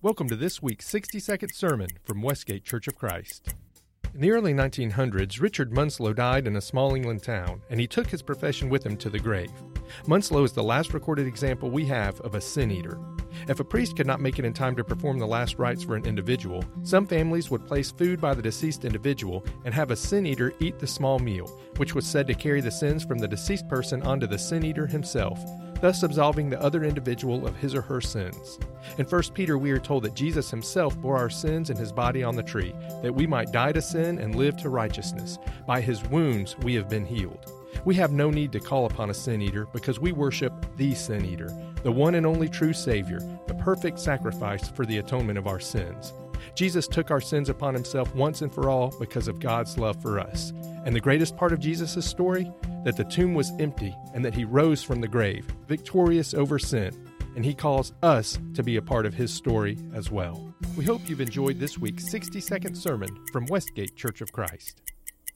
Welcome to this week's 60 second sermon from Westgate Church of Christ. In the early 1900s, Richard Munslow died in a small England town, and he took his profession with him to the grave. Munslow is the last recorded example we have of a sin eater. If a priest could not make it in time to perform the last rites for an individual, some families would place food by the deceased individual and have a sin eater eat the small meal, which was said to carry the sins from the deceased person onto the sin eater himself thus absolving the other individual of his or her sins. In 1 Peter, we are told that Jesus himself bore our sins in his body on the tree, that we might die to sin and live to righteousness. By his wounds we have been healed. We have no need to call upon a sin eater because we worship the sin eater, the one and only true Savior, the perfect sacrifice for the atonement of our sins. Jesus took our sins upon himself once and for all because of God's love for us. And the greatest part of Jesus' story? That the tomb was empty and that he rose from the grave, victorious over sin. And he calls us to be a part of his story as well. We hope you've enjoyed this week's 60 second sermon from Westgate Church of Christ.